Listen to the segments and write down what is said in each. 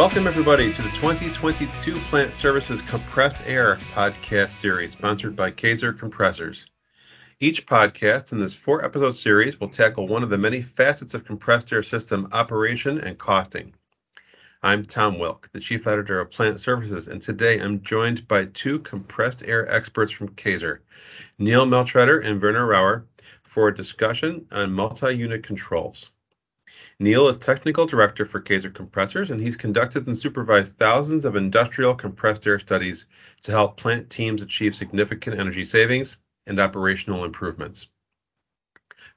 Welcome, everybody, to the 2022 Plant Services Compressed Air podcast series sponsored by Kaeser Compressors. Each podcast in this four episode series will tackle one of the many facets of compressed air system operation and costing. I'm Tom Wilk, the Chief Editor of Plant Services, and today I'm joined by two compressed air experts from Kaeser, Neil Mehltretter and Werner Rauer, for a discussion on multi unit controls. Neil is Technical Director for Kaeser Compressors, and he's conducted and supervised thousands of industrial compressed air studies to help plant teams achieve significant energy savings and operational improvements.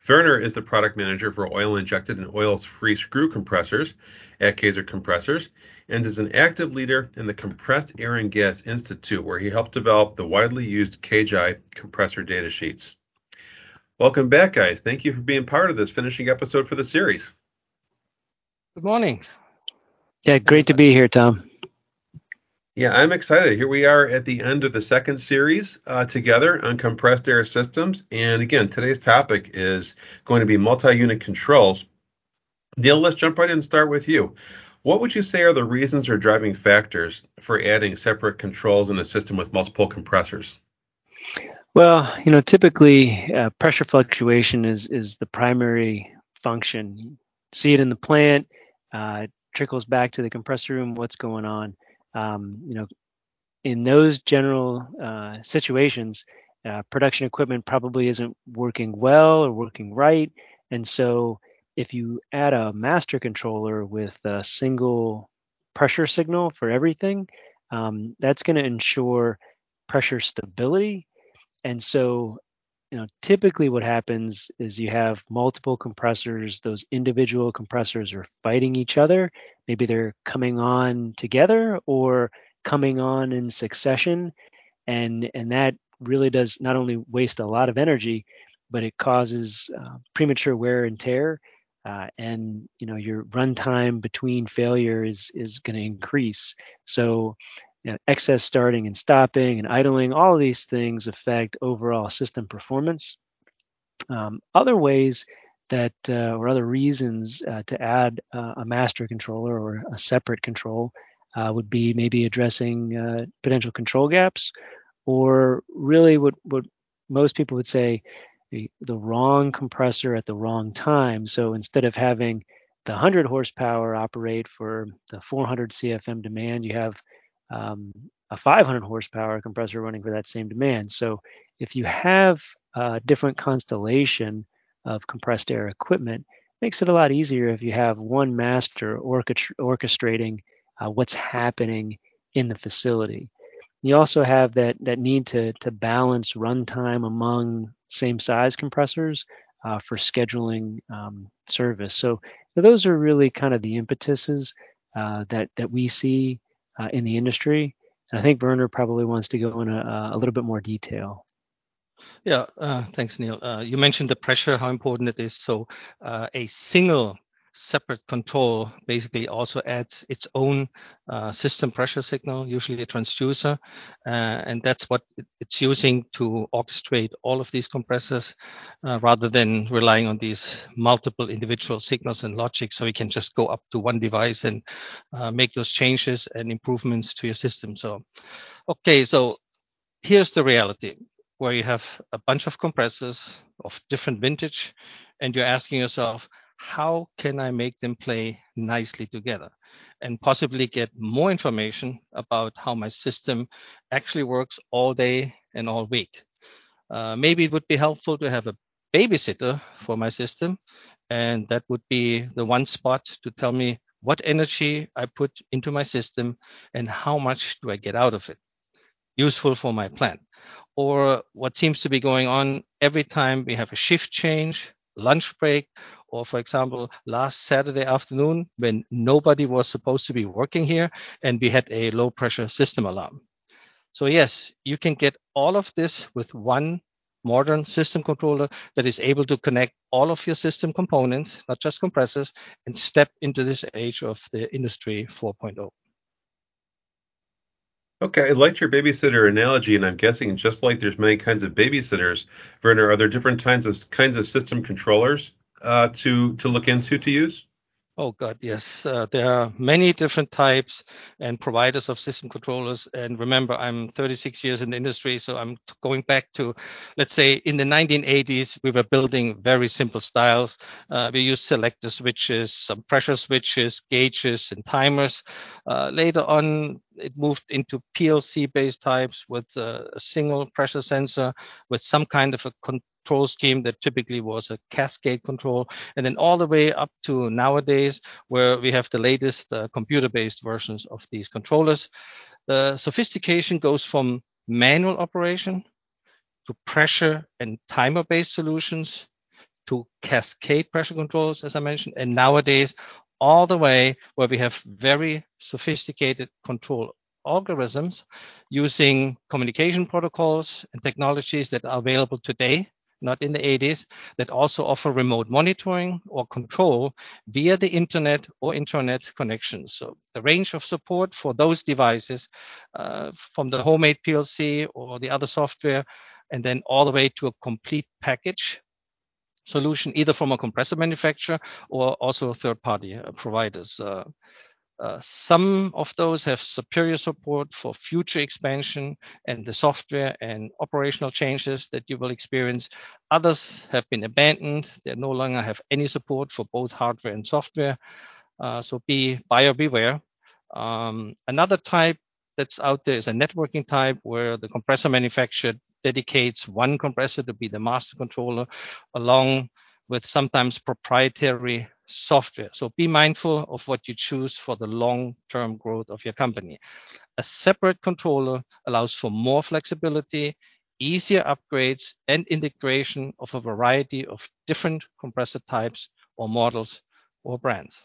Werner is the product manager for oil injected and oil free screw compressors at Kaeser Compressors and is an active leader in the Compressed Air and Gas Institute, where he helped develop the widely used CAGI compressor data sheets. Welcome back, guys. Thank you for being part of this finishing episode for the series. Good morning. Yeah, great to be here, Tom. Yeah, I'm excited. Here we are at the end of the second series uh, together on compressed air systems. And again, today's topic is going to be multi unit controls. Neil, let's jump right in and start with you. What would you say are the reasons or driving factors for adding separate controls in a system with multiple compressors? Well, you know, typically uh, pressure fluctuation is is the primary function. You see it in the plant, uh, trickles back to the compressor room. What's going on? Um, you know, in those general uh, situations, uh, production equipment probably isn't working well or working right, and so if you add a master controller with a single pressure signal for everything, um, that's going to ensure pressure stability. And so you know, typically what happens is you have multiple compressors. Those individual compressors are fighting each other. Maybe they're coming on together or coming on in succession, and and that really does not only waste a lot of energy, but it causes uh, premature wear and tear. Uh, and you know your runtime between failure is is going to increase. So you know, excess starting and stopping and idling, all of these things affect overall system performance. Um, other ways that, uh, or other reasons uh, to add uh, a master controller or a separate control uh, would be maybe addressing uh, potential control gaps, or really what, what most people would say the, the wrong compressor at the wrong time. So instead of having the 100 horsepower operate for the 400 CFM demand, you have um, a 500 horsepower compressor running for that same demand. So if you have a different constellation of compressed air equipment, makes it a lot easier if you have one master orchestrating uh, what's happening in the facility. You also have that that need to to balance runtime among same size compressors uh, for scheduling um, service. So, those are really kind of the impetuses uh, that that we see uh, in the industry. And I think Werner probably wants to go into a, a little bit more detail. Yeah, uh, thanks, Neil. Uh, you mentioned the pressure, how important it is. So uh, a single separate control basically also adds its own uh, system pressure signal, usually a transducer, uh, and that's what it's using to orchestrate all of these compressors uh, rather than relying on these multiple individual signals and logic. So you can just go up to one device and uh, make those changes and improvements to your system. So, okay, so here's the reality where you have a bunch of compressors of different vintage and you're asking yourself, how can I make them play nicely together and possibly get more information about how my system actually works all day and all week. Uh, maybe it would be helpful to have a babysitter for my system, and that would be the one spot to tell me what energy I put into my system and how much do I get out of it. Useful for my plan. Or what seems to be going on every time we have a shift change, lunch break, or for example, last Saturday afternoon when nobody was supposed to be working here and we had a low pressure system alarm. So yes, you can get all of this with one modern system controller that is able to connect all of your system components, not just compressors, and step into this age of the industry 4.0. Okay, I liked your babysitter analogy, and I'm guessing just like there's many kinds of babysitters, Werner, are there different kinds of kinds of system controllers uh, to to look into to use? Oh God, yes. Uh, there are many different types and providers of system controllers. And remember, I'm 36 years in the industry, so I'm going back to, let's say, in the 1980s, we were building very simple styles. Uh, we used selector switches, some pressure switches, gauges, and timers. Uh, later on, it moved into PLC-based types with a single pressure sensor with some kind of a control scheme that typically was a cascade control, and then all the way up to nowadays, where we have the latest uh, computer-based versions of these controllers. The sophistication goes from manual operation to pressure and timer-based solutions to cascade pressure controls, as I mentioned, and nowadays all the way where we have very sophisticated control algorithms using communication protocols and technologies that are available today not in the 80s, that also offer remote monitoring or control via the internet or internet connections. So the range of support for those devices uh, from the homemade PLC or the other software, and then all the way to a complete package solution, either from a compressor manufacturer or also third-party uh, providers. Uh, uh, some of those have superior support for future expansion and the software and operational changes that you will experience. Others have been abandoned. They no longer have any support for both hardware and software. Uh, so be buyer beware. Um, another type that's out there is a networking type where the compressor manufacturer dedicates one compressor to be the master controller along with sometimes proprietary software. So be mindful of what you choose for the long-term growth of your company. A separate controller allows for more flexibility, easier upgrades, and integration of a variety of different compressor types or models or brands.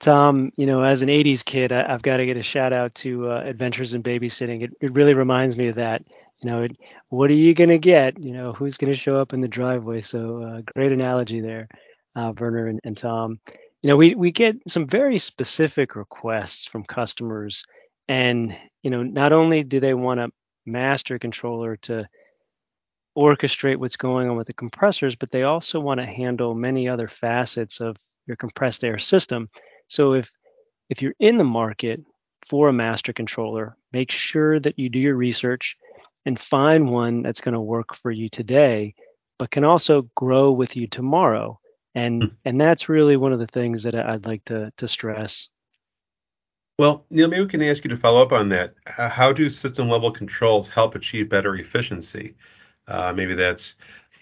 Tom, you know, as an 80s kid, I, have got to get a shout out to uh, Adventures in Babysitting. It, it really reminds me of that you know, what are you going to get? You know, who's going to show up in the driveway? So uh, great analogy there, uh, Werner and, and Tom. You know, we, we get some very specific requests from customers. And, you know, not only do they want a master controller to orchestrate what's going on with the compressors, but they also want to handle many other facets of your compressed air system. So if if you're in the market for a master controller, make sure that you do your research and find one that's going to work for you today, but can also grow with you tomorrow. And mm-hmm. and that's really one of the things that I'd like to to stress. Well, Neil, maybe we can ask you to follow up on that. How do system level controls help achieve better efficiency? Uh, maybe that's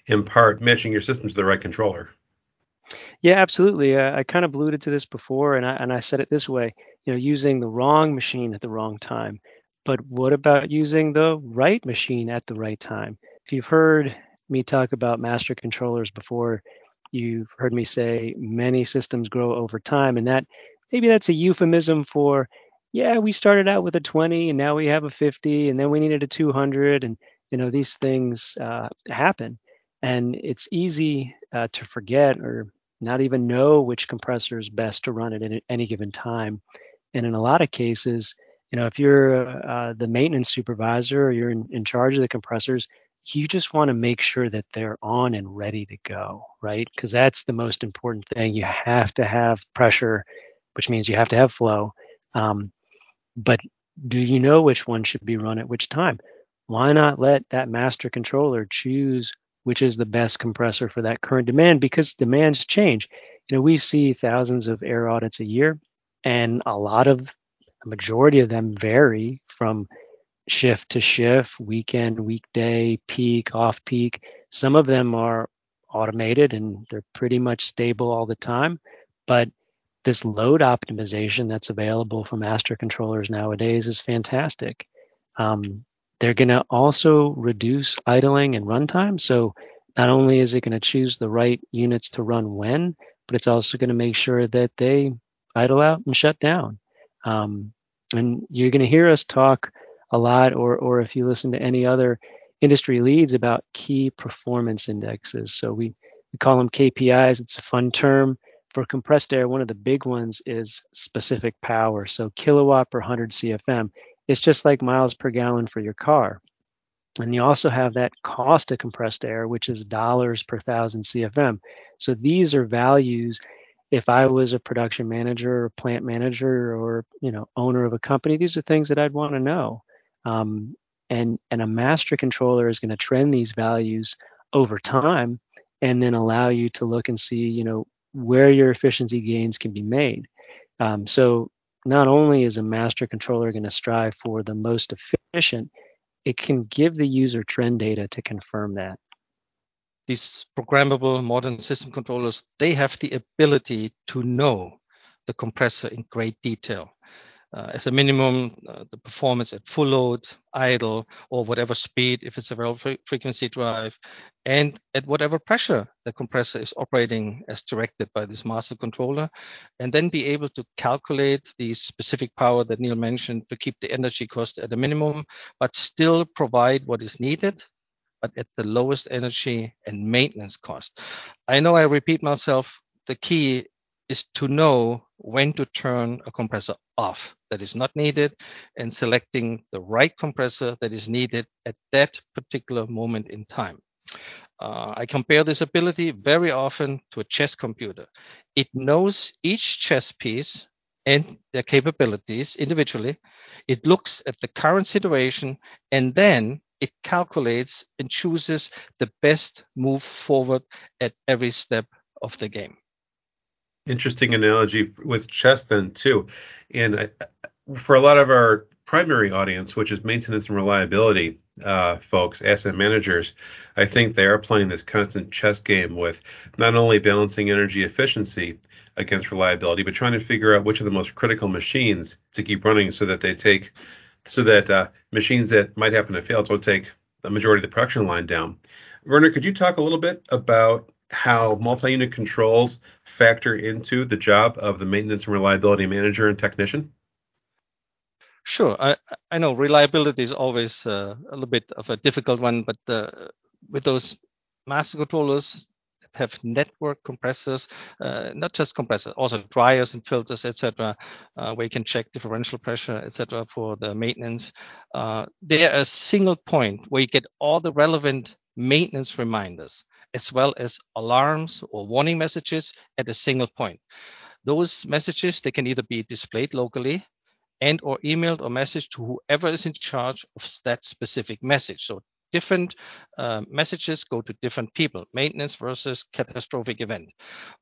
in part matching your system to the right controller. Yeah, absolutely. Uh, I kind of alluded to this before, and I and I said it this way. You know, using the wrong machine at the wrong time. But what about using the right machine at the right time? If you've heard me talk about master controllers before, you've heard me say many systems grow over time, and that maybe that's a euphemism for, yeah, we started out with a 20 and now we have a 50, and then we needed a 200, and you know these things uh, happen, and it's easy uh, to forget or not even know which compressor is best to run at any given time. And in a lot of cases, you know, if you're uh, the maintenance supervisor or you're in, in charge of the compressors, you just want to make sure that they're on and ready to go, right? Because that's the most important thing. You have to have pressure, which means you have to have flow. Um, but do you know which one should be run at which time? Why not let that master controller choose which is the best compressor for that current demand? Because demands change. You know, we see thousands of air audits a year, and a lot of a majority of them vary from shift to shift, weekend, weekday, peak, off peak. Some of them are automated and they're pretty much stable all the time. But this load optimization that's available from master controllers nowadays is fantastic. Um, they're going to also reduce idling and runtime. So not only is it going to choose the right units to run when, but it's also going to make sure that they idle out and shut down. Um, and you're going to hear us talk a lot, or, or if you listen to any other industry leads about key performance indexes. So we, we call them KPIs. It's a fun term. For compressed air, one of the big ones is specific power. So kilowatt per 100 CFM. It's just like miles per gallon for your car. And you also have that cost of compressed air, which is dollars per thousand CFM. So these are values if I was a production manager or plant manager or you know owner of a company, these are things that I'd want to know. Um, and and a master controller is going to trend these values over time and then allow you to look and see you know where your efficiency gains can be made. Um, so not only is a master controller going to strive for the most efficient, it can give the user trend data to confirm that these programmable modern system controllers, they have the ability to know the compressor in great detail. Uh, as a minimum, uh, the performance at full load, idle, or whatever speed, if it's a variable fre- frequency drive, and at whatever pressure the compressor is operating as directed by this master controller, and then be able to calculate the specific power that Neil mentioned to keep the energy cost at a minimum, but still provide what is needed but at the lowest energy and maintenance cost. I know I repeat myself. The key is to know when to turn a compressor off that is not needed and selecting the right compressor that is needed at that particular moment in time. Uh, I compare this ability very often to a chess computer. It knows each chess piece and their capabilities individually. It looks at the current situation and then it calculates and chooses the best move forward at every step of the game. Interesting analogy with chess, then, too. And I, for a lot of our primary audience, which is maintenance and reliability uh, folks, asset managers, I think they are playing this constant chess game with not only balancing energy efficiency against reliability, but trying to figure out which are the most critical machines to keep running so that they take so that uh, machines that might happen to fail don't take the majority of the production line down. Werner, could you talk a little bit about how multi-unit controls factor into the job of the maintenance and reliability manager and technician? Sure. I, I know reliability is always uh, a little bit of a difficult one, but uh, with those master controllers, have network compressors, uh, not just compressors, also dryers and filters, etc., uh, where you can check differential pressure, etc., for the maintenance. Uh, they're a single point where you get all the relevant maintenance reminders, as well as alarms or warning messages at a single point. Those messages they can either be displayed locally and or emailed or messaged to whoever is in charge of that specific message. So different uh, messages go to different people maintenance versus catastrophic event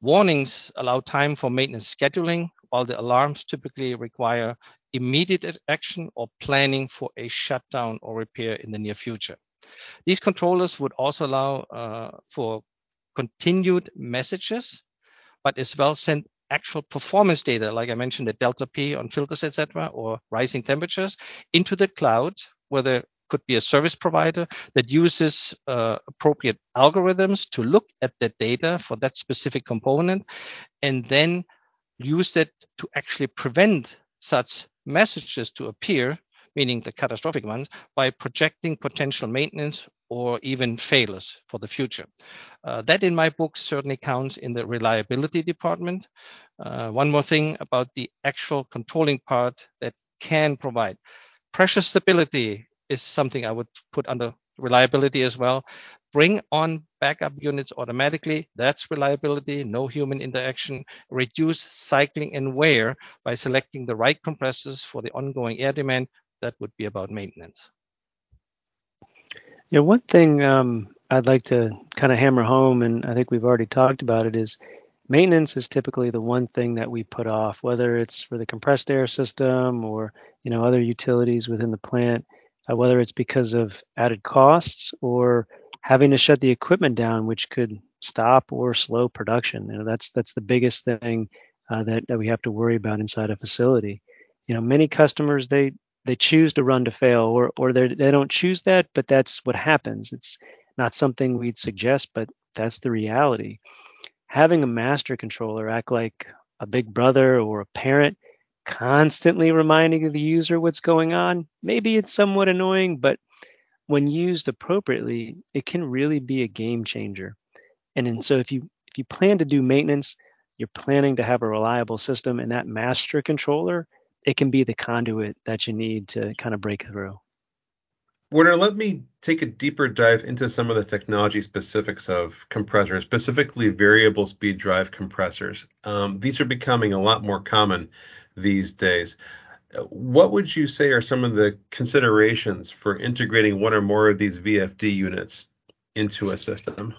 warnings allow time for maintenance scheduling while the alarms typically require immediate action or planning for a shutdown or repair in the near future these controllers would also allow uh, for continued messages but as well send actual performance data, like I mentioned, the delta P on filters, etc., or rising temperatures, into the cloud, where the could be a service provider that uses uh, appropriate algorithms to look at the data for that specific component and then use it to actually prevent such messages to appear, meaning the catastrophic ones, by projecting potential maintenance or even failures for the future. Uh, that in my book certainly counts in the reliability department. Uh, one more thing about the actual controlling part that can provide pressure stability is something I would put under reliability as well. Bring on backup units automatically. That's reliability, no human interaction. Reduce cycling and wear by selecting the right compressors for the ongoing air demand. That would be about maintenance. Yeah, one thing um, I'd like to kind of hammer home, and I think we've already talked about it, is maintenance is typically the one thing that we put off, whether it's for the compressed air system or you know other utilities within the plant uh, whether it's because of added costs or having to shut the equipment down, which could stop or slow production. You know, that's that's the biggest thing uh, that that we have to worry about inside a facility. You know, many customers they they choose to run to fail, or or they they don't choose that, but that's what happens. It's not something we'd suggest, but that's the reality. Having a master controller act like a big brother or a parent constantly reminding the user what's going on, maybe it's somewhat annoying, but when used appropriately, it can really be a game changer. And, and so if you if you plan to do maintenance, you're planning to have a reliable system and that master controller, it can be the conduit that you need to kind of break through. Werner, let me take a deeper dive into some of the technology specifics of compressors, specifically variable speed drive compressors. Um, these are becoming a lot more common these days. What would you say are some of the considerations for integrating one or more of these VFD units into a system?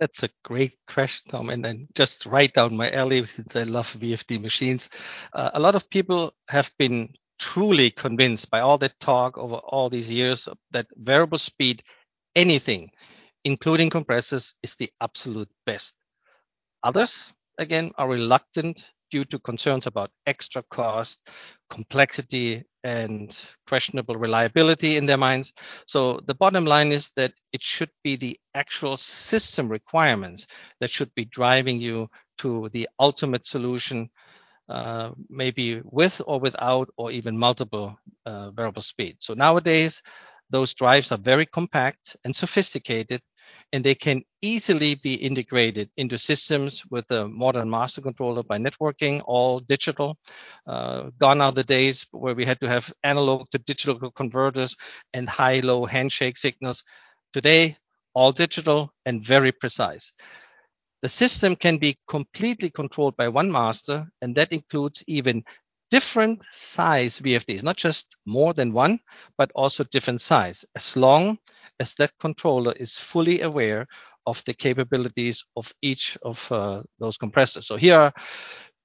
That's a great question, Tom, and then just right down my alley since I love VFD machines. Uh, a lot of people have been truly convinced by all that talk over all these years that variable speed, anything, including compressors, is the absolute best. Others, again, are reluctant due to concerns about extra cost, complexity, and questionable reliability in their minds. So the bottom line is that it should be the actual system requirements that should be driving you to the ultimate solution uh, maybe with or without or even multiple uh, variable speed. So nowadays, those drives are very compact and sophisticated, and they can easily be integrated into systems with a modern master controller by networking, all digital. Uh, gone are the days where we had to have analog to digital converters and high-low handshake signals. Today, all digital and very precise. The system can be completely controlled by one master, and that includes even different size VFDs, not just more than one, but also different size, as long as that controller is fully aware of the capabilities of each of uh, those compressors. So here are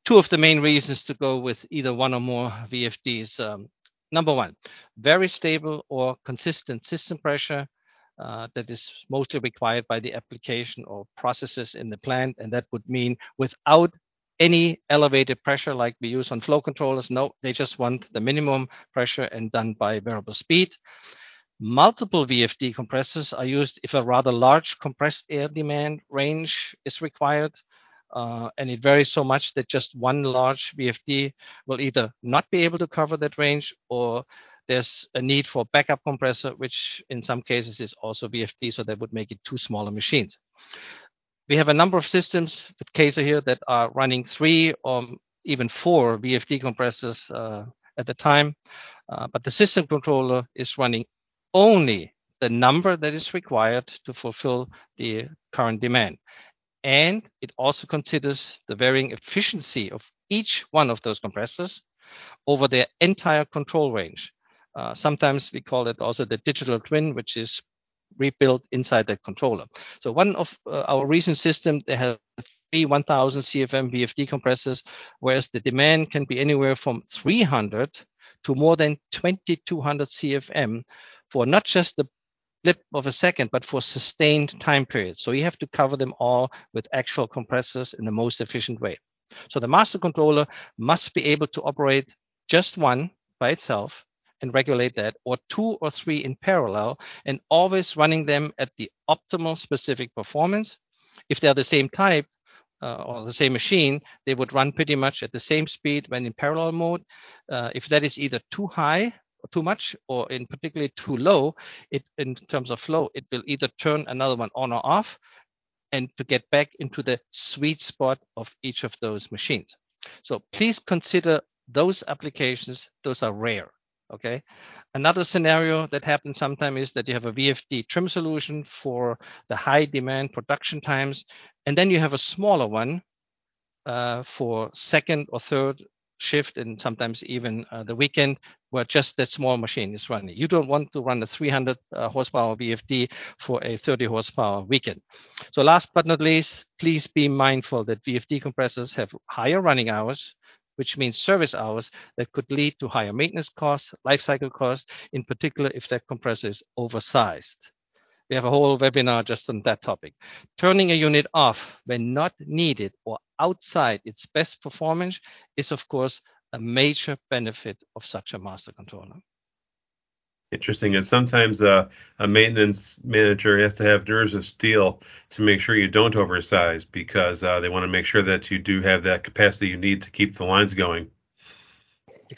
two of the main reasons to go with either one or more VFDs. Um, number one, very stable or consistent system pressure uh, that is mostly required by the application or processes in the plant. And that would mean without any elevated pressure like we use on flow controllers. No, they just want the minimum pressure and done by variable speed. Multiple VFD compressors are used if a rather large compressed air demand range is required. Uh, and it varies so much that just one large VFD will either not be able to cover that range or there's a need for backup compressor, which in some cases is also VFD, so that would make it two smaller machines. We have a number of systems with Kaeser here that are running three or even four VFD compressors uh, at the time, uh, but the system controller is running only the number that is required to fulfill the current demand. And it also considers the varying efficiency of each one of those compressors over their entire control range. Uh, sometimes we call it also the digital twin, which is rebuilt inside the controller. So one of uh, our recent systems, they have three 1000 CFM VFD compressors, whereas the demand can be anywhere from 300 to more than 2200 CFM for not just the blip of a second, but for sustained time periods. So you have to cover them all with actual compressors in the most efficient way. So the master controller must be able to operate just one by itself and regulate that, or two or three in parallel, and always running them at the optimal specific performance. If they're the same type uh, or the same machine, they would run pretty much at the same speed when in parallel mode. Uh, if that is either too high too much, or in particularly too low, it in terms of flow, it will either turn another one on or off, and to get back into the sweet spot of each of those machines. So please consider those applications. Those are rare. Okay. Another scenario that happens sometimes is that you have a VFD trim solution for the high demand production times, and then you have a smaller one uh, for second or third shift and sometimes even uh, the weekend where just that small machine is running. You don't want to run a 300 uh, horsepower VFD for a 30 horsepower weekend. So last but not least, please be mindful that VFD compressors have higher running hours which means service hours that could lead to higher maintenance costs, life cycle costs, in particular if that compressor is oversized. We have a whole webinar just on that topic. Turning a unit off when not needed or outside its best performance is, of course, a major benefit of such a master controller interesting is sometimes uh, a maintenance manager has to have nerves of steel to make sure you don't oversize because uh, they want to make sure that you do have that capacity you need to keep the lines going.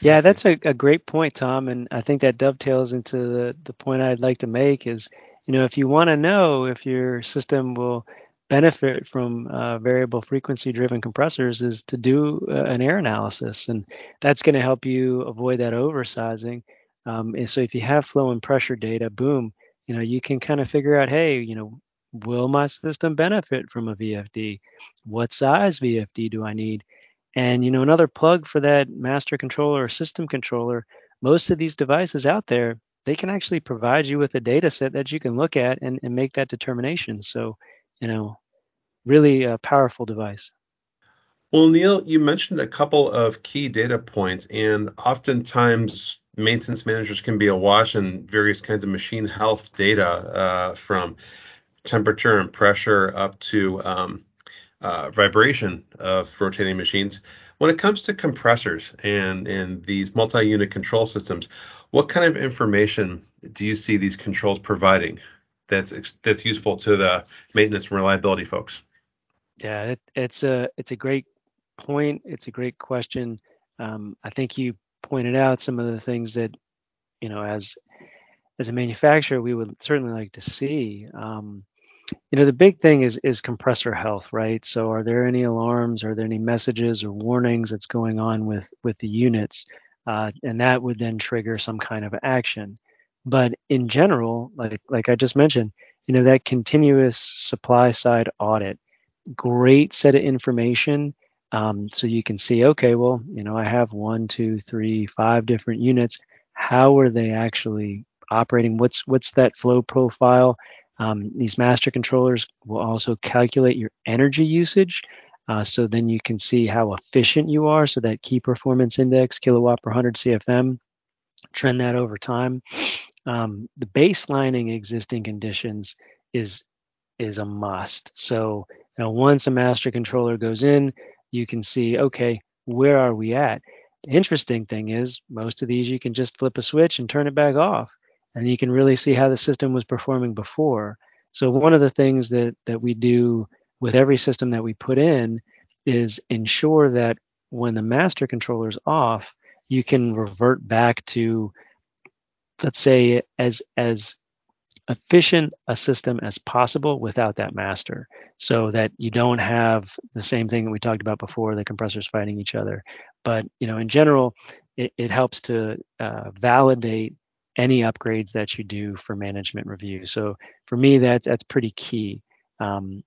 Yeah, that's a, a great point, Tom, and I think that dovetails into the, the point I'd like to make is, you know, if you want to know if your system will benefit from uh, variable frequency driven compressors is to do uh, an air analysis and that's going to help you avoid that oversizing Um, and so if you have flow and pressure data, boom, you know, you can kind of figure out, hey, you know, will my system benefit from a VFD? What size VFD do I need? And you know, another plug for that master controller or system controller, most of these devices out there, they can actually provide you with a data set that you can look at and, and make that determination. So, you know, really a powerful device. Well, Neil, you mentioned a couple of key data points, and oftentimes maintenance managers can be awash in various kinds of machine health data uh, from temperature and pressure up to um, uh, vibration of rotating machines. When it comes to compressors and, and these multi-unit control systems, what kind of information do you see these controls providing that's that's useful to the maintenance and reliability folks? Yeah, it, it's a it's a great point. It's a great question. Um, I think you pointed out some of the things that you know as as a manufacturer we would certainly like to see. Um, you know the big thing is is compressor health right? So are there any alarms? Are there any messages or warnings that's going on with with the units? Uh, and that would then trigger some kind of action. But in general like like i just mentioned you know that continuous supply side audit great set of information um, so you can see okay well you know i have one two three five different units. How are they actually operating? What's what's that flow profile um, these master controllers will also calculate your energy usage. Uh, so then you can see how efficient you are. So that key performance index, kilowatt per 100 CFM, trend that over time. Um, the baselining existing conditions is is a must. So you know, once a master controller goes in, you can see, okay, where are we at? Interesting thing is most of these you can just flip a switch and turn it back off and you can really see how the system was performing before. So one of the things that that we do with every system that we put in is ensure that when the master controller is off, you can revert back to let's say as as efficient a system as possible without that master so that you don't have the same thing that we talked about before the compressors fighting each other but you know in general it, it helps to uh, validate any upgrades that you do for management review. So for me, that's that's pretty key. Um,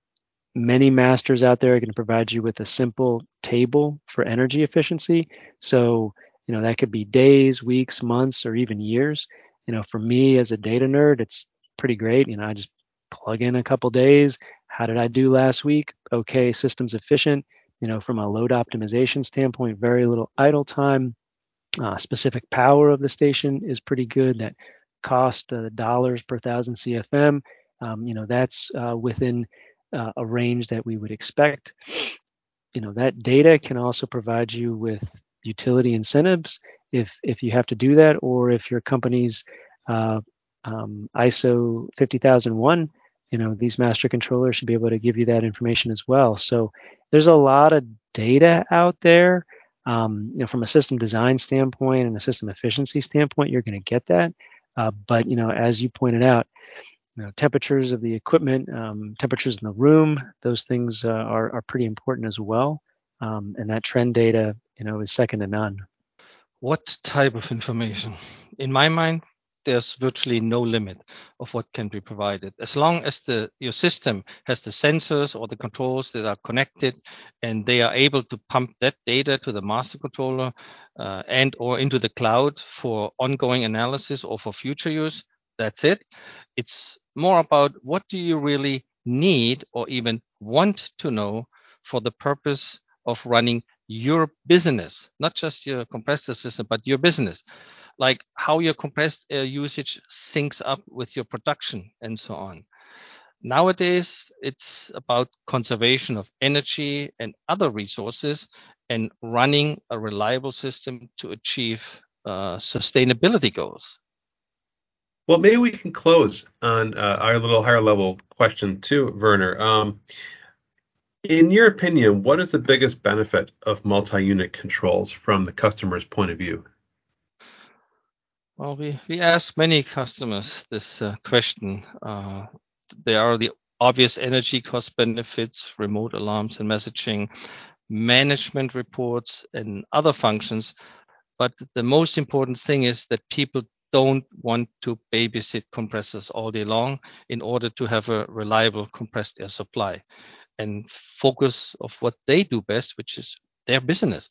many masters out there are going to provide you with a simple table for energy efficiency. So you know that could be days, weeks, months, or even years. You know, for me as a data nerd, it's pretty great. You know, I just plug in a couple days. How did I do last week? Okay, system's efficient. You know, from a load optimization standpoint, very little idle time uh, specific power of the station is pretty good. That cost uh, dollars per thousand CFM, um, you know, that's uh, within uh, a range that we would expect. You know, that data can also provide you with utility incentives if if you have to do that, or if your company's uh, um, ISO 50001 you know these master controllers should be able to give you that information as well so there's a lot of data out there um, you know, from a system design standpoint and a system efficiency standpoint, you're going to get that. Uh, but you know, as you pointed out, you know, temperatures of the equipment, um, temperatures in the room, those things uh, are are pretty important as well. Um, and that trend data, you know, is second to none. What type of information? In my mind, there's virtually no limit of what can be provided. As long as the your system has the sensors or the controls that are connected and they are able to pump that data to the master controller uh, and or into the cloud for ongoing analysis or for future use that's it. It's more about what do you really need or even want to know for the purpose of running your business not just your compressor system but your business like how your compressed air usage syncs up with your production and so on. Nowadays, it's about conservation of energy and other resources and running a reliable system to achieve uh, sustainability goals. Well, maybe we can close on uh, our little higher level question too, Werner. Um, in your opinion, what is the biggest benefit of multi unit controls from the customer's point of view? Well, we, ask many customers this uh, question. Uh, there are the obvious energy cost benefits, remote alarms and messaging, management reports, and other functions. But the most important thing is that people don't want to babysit compressors all day long in order to have a reliable compressed air supply and focus of what they do best, which is their business.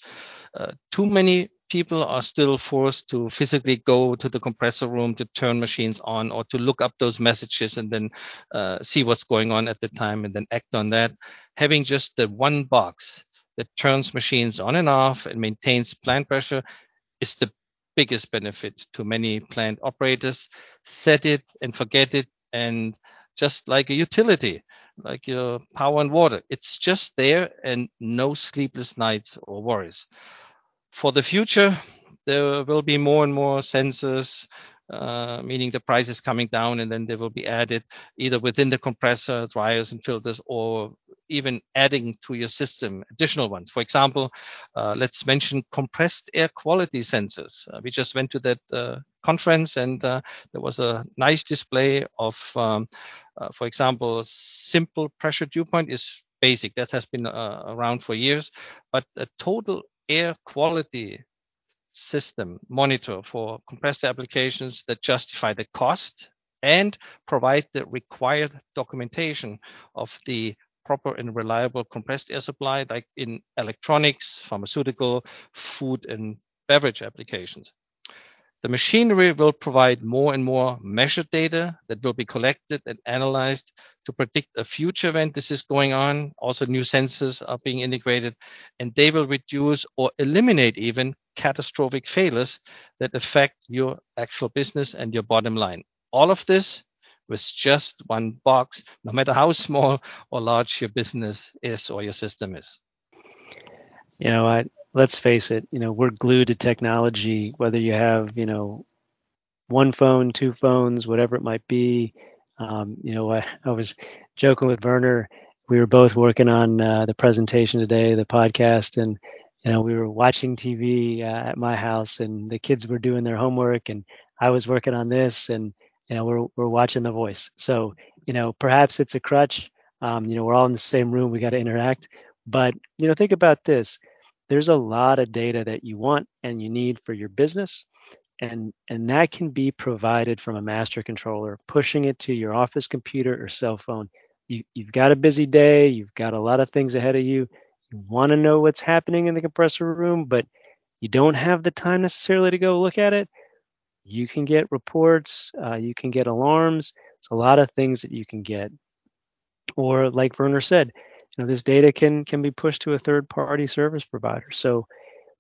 Uh, too many people are still forced to physically go to the compressor room to turn machines on or to look up those messages and then uh, see what's going on at the time and then act on that. Having just the one box that turns machines on and off and maintains plant pressure is the biggest benefit to many plant operators. Set it and forget it and just like a utility, like your power and water. It's just there and no sleepless nights or worries for the future, there will be more and more sensors, uh, meaning the price is coming down and then they will be added either within the compressor, dryers and filters, or even adding to your system additional ones. For example, uh, let's mention compressed air quality sensors. Uh, we just went to that uh, conference and uh, there was a nice display of, um, uh, for example, simple pressure dew point is basic. That has been around for years, but a total air quality system monitor for compressed applications that justify the cost and provide the required documentation of the proper and reliable compressed air supply, like in electronics, pharmaceutical, food, and beverage applications. The machinery will provide more and more measured data that will be collected and analyzed to predict a future event this is going on. Also, new sensors are being integrated, and they will reduce or eliminate even catastrophic failures that affect your actual business and your bottom line. All of this with just one box, no matter how small or large your business is or your system is. You know, I, let's face it, you know, we're glued to technology, whether you have, you know, one phone, two phones, whatever it might be. Um, you know, I, I, was joking with Werner. We were both working on uh, the presentation today, the podcast, and you know, we were watching TV uh, at my house, and the kids were doing their homework, and I was working on this, and you know, we're we're watching The Voice. So, you know, perhaps it's a crutch. Um, you know, we're all in the same room. We got to interact. But you know, think about this there's a lot of data that you want and you need for your business and and that can be provided from a master controller pushing it to your office computer or cell phone. You, you've got a busy day you've got a lot of things ahead of you you want to know what's happening in the compressor room but you don't have the time necessarily to go look at it you can get reports uh, you can get alarms. It's a lot of things that you can get. Or like werner said you know, this data can can be pushed to a third party service provider. So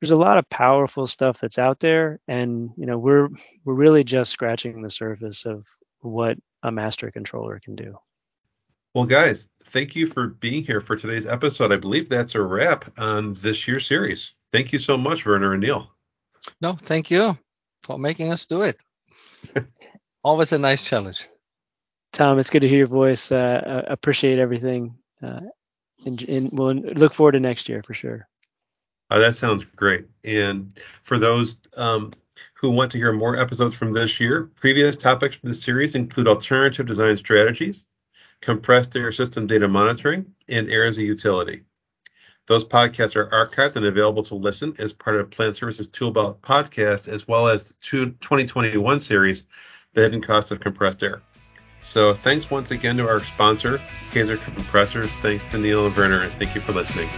there's a lot of powerful stuff that's out there, and you know we're we're really just scratching the surface of what a master controller can do. Well, guys, thank you for being here for today's episode. I believe that's a wrap on this year's series. Thank you so much, Werner and Neil. No, thank you for making us do it. Always a nice challenge. Tom, it's good to hear your voice. Uh, appreciate everything. Uh, and, and we'll look forward to next year for sure. Uh, that sounds great. And for those um, who want to hear more episodes from this year, previous topics from this series include alternative design strategies, compressed air system data monitoring, and air as a utility. Those podcasts are archived and available to listen as part of Plant Services Toolbelt podcast, as well as the 2021 series, The Hidden Cost of Compressed Air. So thanks once again to our sponsor, Kaeser Compressors. Thanks to Neil and Werner, and thank you for listening.